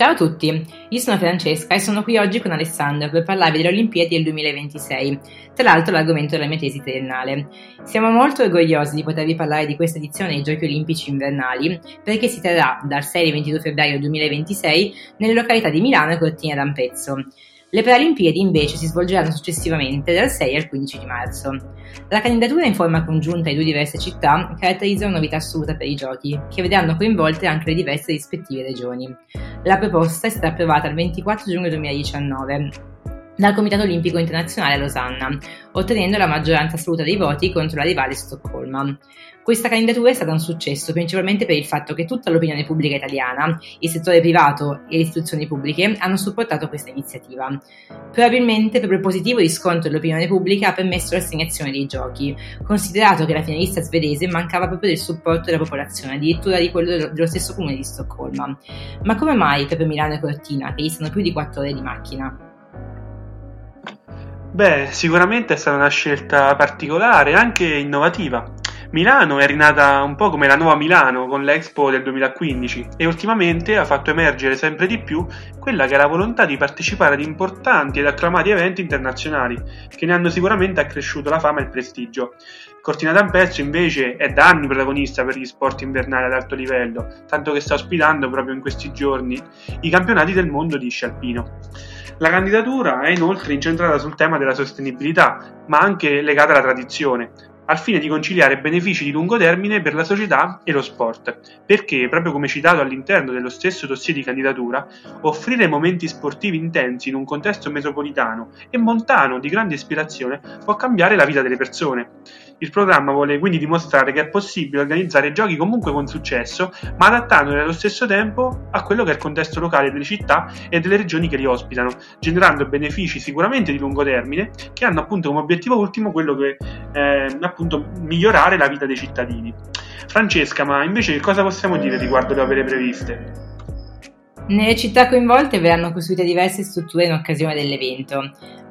Ciao a tutti, io sono Francesca e sono qui oggi con Alessandro per parlarvi delle Olimpiadi del 2026, tra l'altro l'argomento della mia tesi triennale. Siamo molto orgogliosi di potervi parlare di questa edizione dei Giochi Olimpici Invernali perché si terrà dal 6 al 22 febbraio 2026 nelle località di Milano e Cortina d'Ampezzo. Le Paralimpiadi invece si svolgeranno successivamente dal 6 al 15 di marzo. La candidatura in forma congiunta di due diverse città caratterizza una novità assoluta per i giochi, che vedranno coinvolte anche le diverse rispettive regioni. La proposta è stata approvata il 24 giugno 2019 dal Comitato Olimpico Internazionale a Losanna, ottenendo la maggioranza assoluta dei voti contro la rivale Stoccolma. Questa candidatura è stata un successo principalmente per il fatto che tutta l'opinione pubblica italiana, il settore privato e le istituzioni pubbliche hanno supportato questa iniziativa. Probabilmente proprio il positivo riscontro dell'opinione pubblica ha permesso l'assegnazione dei giochi, considerato che la finalista svedese mancava proprio del supporto della popolazione, addirittura di quello dello stesso comune di Stoccolma. Ma come mai proprio Milano e Cortina, che distano più di 4 ore di macchina? Beh, sicuramente è stata una scelta particolare, anche innovativa. Milano è rinata un po' come la nuova Milano con l'Expo del 2015 e ultimamente ha fatto emergere sempre di più quella che è la volontà di partecipare ad importanti ed acclamati eventi internazionali che ne hanno sicuramente accresciuto la fama e il prestigio. Cortina d'Ampezzo invece è da anni protagonista per gli sport invernali ad alto livello, tanto che sta ospitando proprio in questi giorni i campionati del mondo di sci alpino. La candidatura è inoltre incentrata sul tema della sostenibilità, ma anche legata alla tradizione, al fine di conciliare benefici di lungo termine per la società e lo sport, perché, proprio come citato all'interno dello stesso dossier di candidatura, offrire momenti sportivi intensi in un contesto metropolitano e montano di grande ispirazione può cambiare la vita delle persone. Il programma vuole quindi dimostrare che è possibile organizzare giochi comunque con successo, ma adattandoli allo stesso tempo a quello che è il contesto locale delle città e delle regioni che li ospitano, generando benefici sicuramente di lungo termine che hanno appunto come obiettivo ultimo quello che eh, appunto migliorare la vita dei cittadini. Francesca, ma invece cosa possiamo dire riguardo le opere previste? Nelle città coinvolte verranno costruite diverse strutture in occasione dell'evento.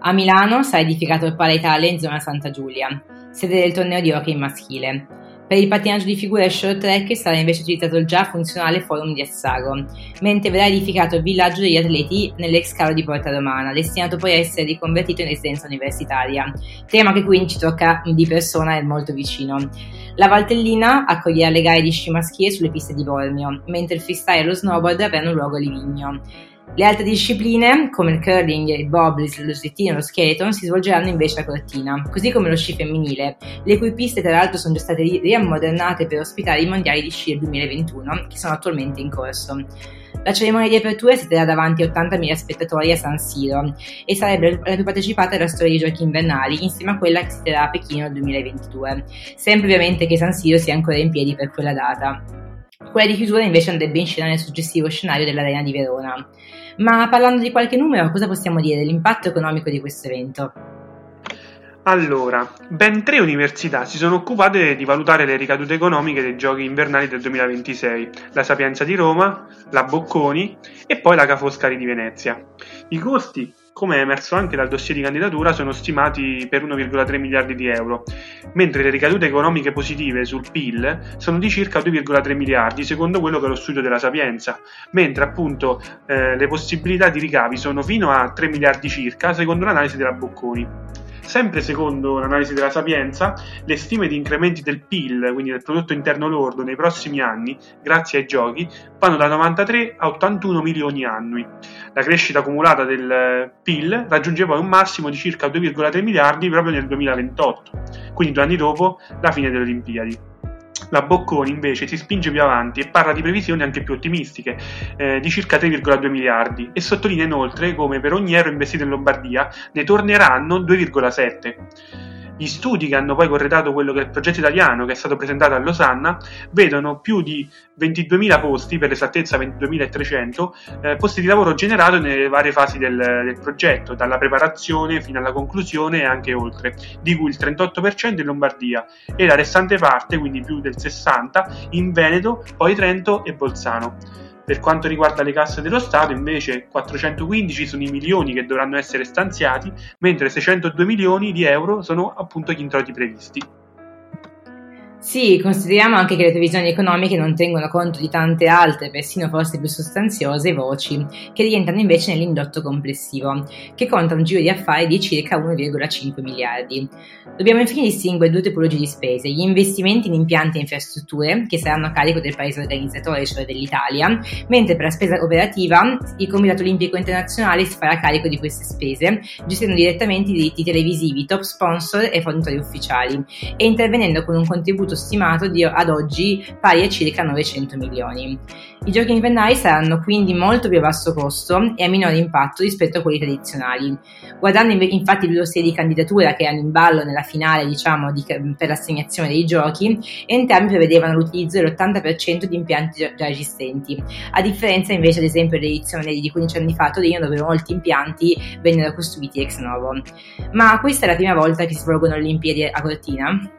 A Milano sarà edificato il Pala Italia in zona Santa Giulia sede del torneo di hockey maschile. Per il pattinaggio di figura e short track sarà invece utilizzato il già funzionale forum di Assago, mentre verrà edificato il villaggio degli atleti nell'ex caro di Porta Romana, destinato poi a essere riconvertito in residenza universitaria, tema che quindi ci tocca di persona e molto vicino. La Valtellina accoglierà le gare di sci maschile sulle piste di Bormio, mentre il freestyle e lo snowboard avranno luogo a Livigno. Le altre discipline, come il curling, il bobsleigh, lo slittino e lo skeleton, si svolgeranno invece a Cortina, così come lo sci femminile, le cui piste tra l'altro sono già state riammodernate per ospitare i mondiali di sci del 2021, che sono attualmente in corso. La cerimonia di apertura si terrà davanti a 80.000 spettatori a San Siro e sarebbe la più partecipata della storia dei giochi invernali, insieme a quella che si terrà a Pechino nel 2022. Sempre ovviamente che San Siro sia ancora in piedi per quella data. Quella di chiusura invece andrebbe in scena nel successivo scenario dell'Arena di Verona. Ma parlando di qualche numero, cosa possiamo dire dell'impatto economico di questo evento? Allora, ben tre università si sono occupate di valutare le ricadute economiche dei giochi invernali del 2026, la Sapienza di Roma, la Bocconi e poi la Ca' Foscari di Venezia. I costi come è emerso anche dal dossier di candidatura, sono stimati per 1,3 miliardi di euro, mentre le ricadute economiche positive sul PIL sono di circa 2,3 miliardi, secondo quello che è lo studio della Sapienza, mentre appunto eh, le possibilità di ricavi sono fino a 3 miliardi circa, secondo l'analisi della Bocconi. Sempre secondo l'analisi della Sapienza, le stime di incrementi del PIL, quindi del prodotto interno lordo, nei prossimi anni, grazie ai giochi, vanno da 93 a 81 milioni annui. La crescita accumulata del PIL raggiungeva un massimo di circa 2,3 miliardi proprio nel 2028, quindi due anni dopo la fine delle Olimpiadi. La Bocconi invece si spinge più avanti e parla di previsioni anche più ottimistiche, eh, di circa 3,2 miliardi, e sottolinea inoltre come per ogni euro investito in Lombardia ne torneranno 2,7. Gli studi che hanno poi corredato quello che è il progetto italiano che è stato presentato a Losanna vedono più di 22.000 posti, per l'esattezza 22.300, eh, posti di lavoro generati nelle varie fasi del, del, progetto, dalla preparazione fino alla conclusione e anche oltre, di cui il 38% in Lombardia e la restante parte, quindi più del 60%, in Veneto, poi Trento e Bolzano. Per quanto riguarda le casse dello Stato, invece, 415 sono i milioni che dovranno essere stanziati, mentre 602 milioni di euro sono appunto gli introiti previsti. Sì, consideriamo anche che le previsioni economiche non tengono conto di tante altre, persino forse più sostanziose, voci, che rientrano invece nell'indotto complessivo, che conta un giro di affari di circa 1,5 miliardi. Dobbiamo infine distinguere due tipologie di spese, gli investimenti in impianti e infrastrutture, che saranno a carico del paese organizzatore, cioè dell'Italia, mentre per la spesa operativa il Comitato Olimpico Internazionale si farà carico di queste spese, gestendo direttamente i diritti televisivi, top sponsor e fornitori ufficiali, e intervenendo con un contributo contributo stimato di, ad oggi pari a circa 900 milioni. I giochi invernali saranno quindi molto più a basso costo e a minore impatto rispetto a quelli tradizionali. Guardando infatti le due serie di candidatura che erano in ballo nella finale diciamo, di, per l'assegnazione dei giochi, entrambi prevedevano l'utilizzo dell'80% di impianti già esistenti, a differenza invece ad esempio dell'edizione di 15 anni fa Torino dove molti impianti vennero costruiti ex novo. Ma questa è la prima volta che si svolgono le Olimpiadi a Cortina?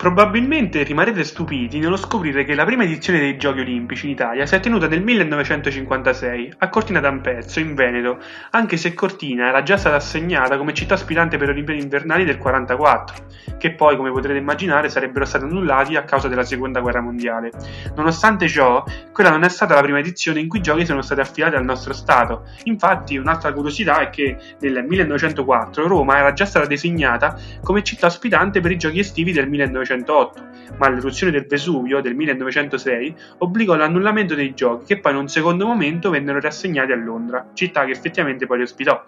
Probabilmente rimarrete stupiti nello scoprire che la prima edizione dei Giochi Olimpici in Italia si è tenuta nel 1956 a Cortina d'Ampezzo, in Veneto, anche se Cortina era già stata assegnata come città aspirante per le Olimpiadi invernali del 1944, che poi, come potrete immaginare, sarebbero stati annullati a causa della Seconda Guerra Mondiale. Nonostante ciò, quella non è stata la prima edizione in cui i giochi sono stati affidati al nostro Stato. Infatti, un'altra curiosità è che nel 1904 Roma era già stata designata come città ospitante per i giochi estivi del 1900 1908, ma l'eruzione del Vesuvio del 1906 obbligò l'annullamento dei giochi che poi in un secondo momento vennero rassegnati a Londra, città che effettivamente poi li ospitò.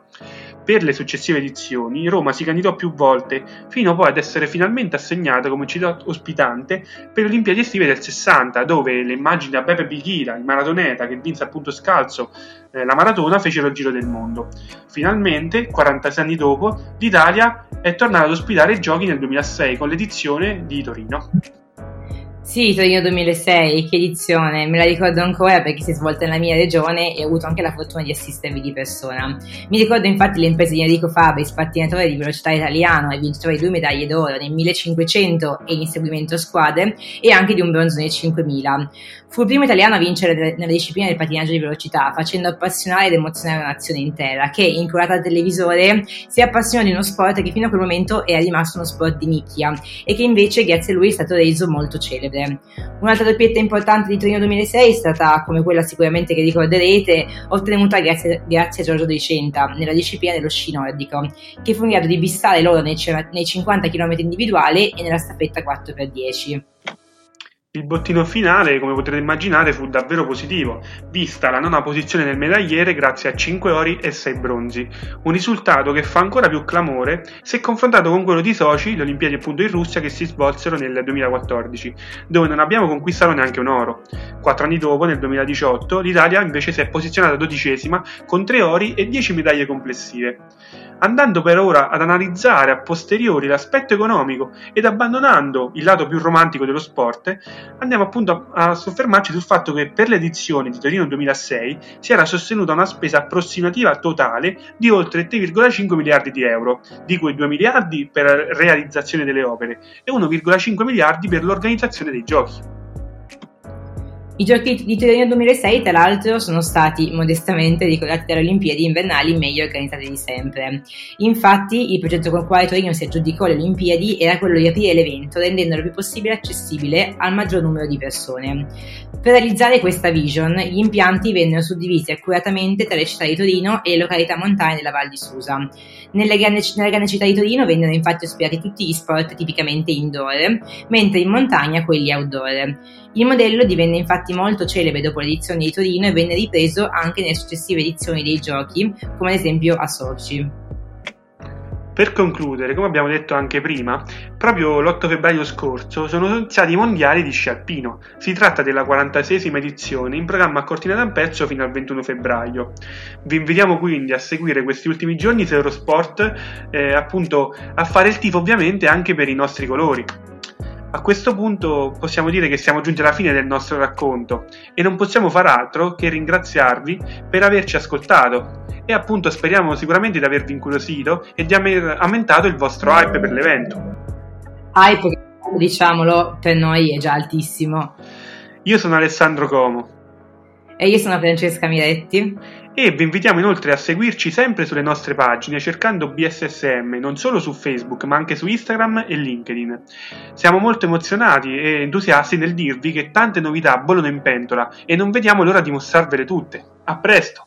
Per le successive edizioni Roma si candidò più volte, fino poi ad essere finalmente assegnata come città ospitante per le Olimpiadi estive del 60, dove le immagini da Beppe Bichira, il maratoneta che vinse appunto scalzo eh, la maratona, fecero il giro del mondo. Finalmente, 46 anni dopo, l'Italia è tornata ad ospitare i giochi nel 2006 con l'edizione di Torino. Sì, Torino 2006, che edizione, me la ricordo ancora perché si è svolta nella mia regione e ho avuto anche la fortuna di assistervi di persona. Mi ricordo infatti le imprese di Enrico Fabris, pattinatore di velocità italiano e vincitore di due medaglie d'oro nel 1500 e in inseguimento a squadre e anche di un bronzo nel 5000. Fu il primo italiano a vincere nella disciplina del pattinaggio di velocità, facendo appassionare ed emozionare la nazione intera, che, inculata dal televisore, si appassionò di uno sport che fino a quel momento era rimasto uno sport di nicchia e che invece grazie a lui è stato reso molto celebre. Un'altra doppietta importante di Torino 2006 è stata, come quella sicuramente che ricorderete, ottenuta grazie, grazie a Giorgio De Centa nella disciplina dello sci nordico, che fu in grado di bissare l'oro nei, nei 50 km individuali e nella staffetta 4x10. Il bottino finale, come potrete immaginare, fu davvero positivo, vista la nona posizione nel medagliere grazie a 5 ori e 6 bronzi, un risultato che fa ancora più clamore se confrontato con quello di Sochi, le Olimpiadi appunto in Russia che si svolsero nel 2014, dove non abbiamo conquistato neanche un oro. Quattro anni dopo, nel 2018, l'Italia invece si è posizionata dodicesima con 3 ori e 10 medaglie complessive. Andando per ora ad analizzare a posteriori l'aspetto economico ed abbandonando il lato più romantico dello sport, andiamo appunto a, a soffermarci sul fatto che per l'edizione di Torino 2006 si era sostenuta una spesa approssimativa totale di oltre 3,5 miliardi di euro, di cui 2 miliardi per la realizzazione delle opere e 1,5 miliardi per l'organizzazione dei giochi. I giochi di Torino 2006, tra l'altro, sono stati modestamente ricordati dalle Olimpiadi invernali meglio organizzate di sempre. Infatti, il progetto con il quale Torino si aggiudicò le Olimpiadi era quello di aprire l'evento, rendendolo il più possibile accessibile al maggior numero di persone. Per realizzare questa vision, gli impianti vennero suddivisi accuratamente tra le città di Torino e le località montane della Val di Susa. Nelle grandi, nella grande città di Torino vennero infatti ospitati tutti gli sport tipicamente indoor, mentre in montagna quelli outdoor. Il modello divenne infatti molto celebre dopo l'edizione di Torino e venne ripreso anche nelle successive edizioni dei giochi, come ad esempio a Sochi. Per concludere, come abbiamo detto anche prima, proprio l'8 febbraio scorso sono iniziati i mondiali di sci alpino. Si tratta della 46esima edizione in programma a Cortina d'Ampezzo fino al 21 febbraio. Vi invitiamo quindi a seguire questi ultimi giorni su Eurosport, eh, appunto a fare il tifo ovviamente anche per i nostri colori. A questo punto possiamo dire che siamo giunti alla fine del nostro racconto e non possiamo far altro che ringraziarvi per averci ascoltato e appunto speriamo sicuramente di avervi incuriosito e di aver aumentato il vostro hype per l'evento. Hype, diciamolo, per noi è già altissimo. Io sono Alessandro Como. E io sono Francesca Miretti. E vi invitiamo inoltre a seguirci sempre sulle nostre pagine cercando BSSM, non solo su Facebook ma anche su Instagram e LinkedIn. Siamo molto emozionati e entusiasti nel dirvi che tante novità bollono in pentola e non vediamo l'ora di mostrarvele tutte. A presto!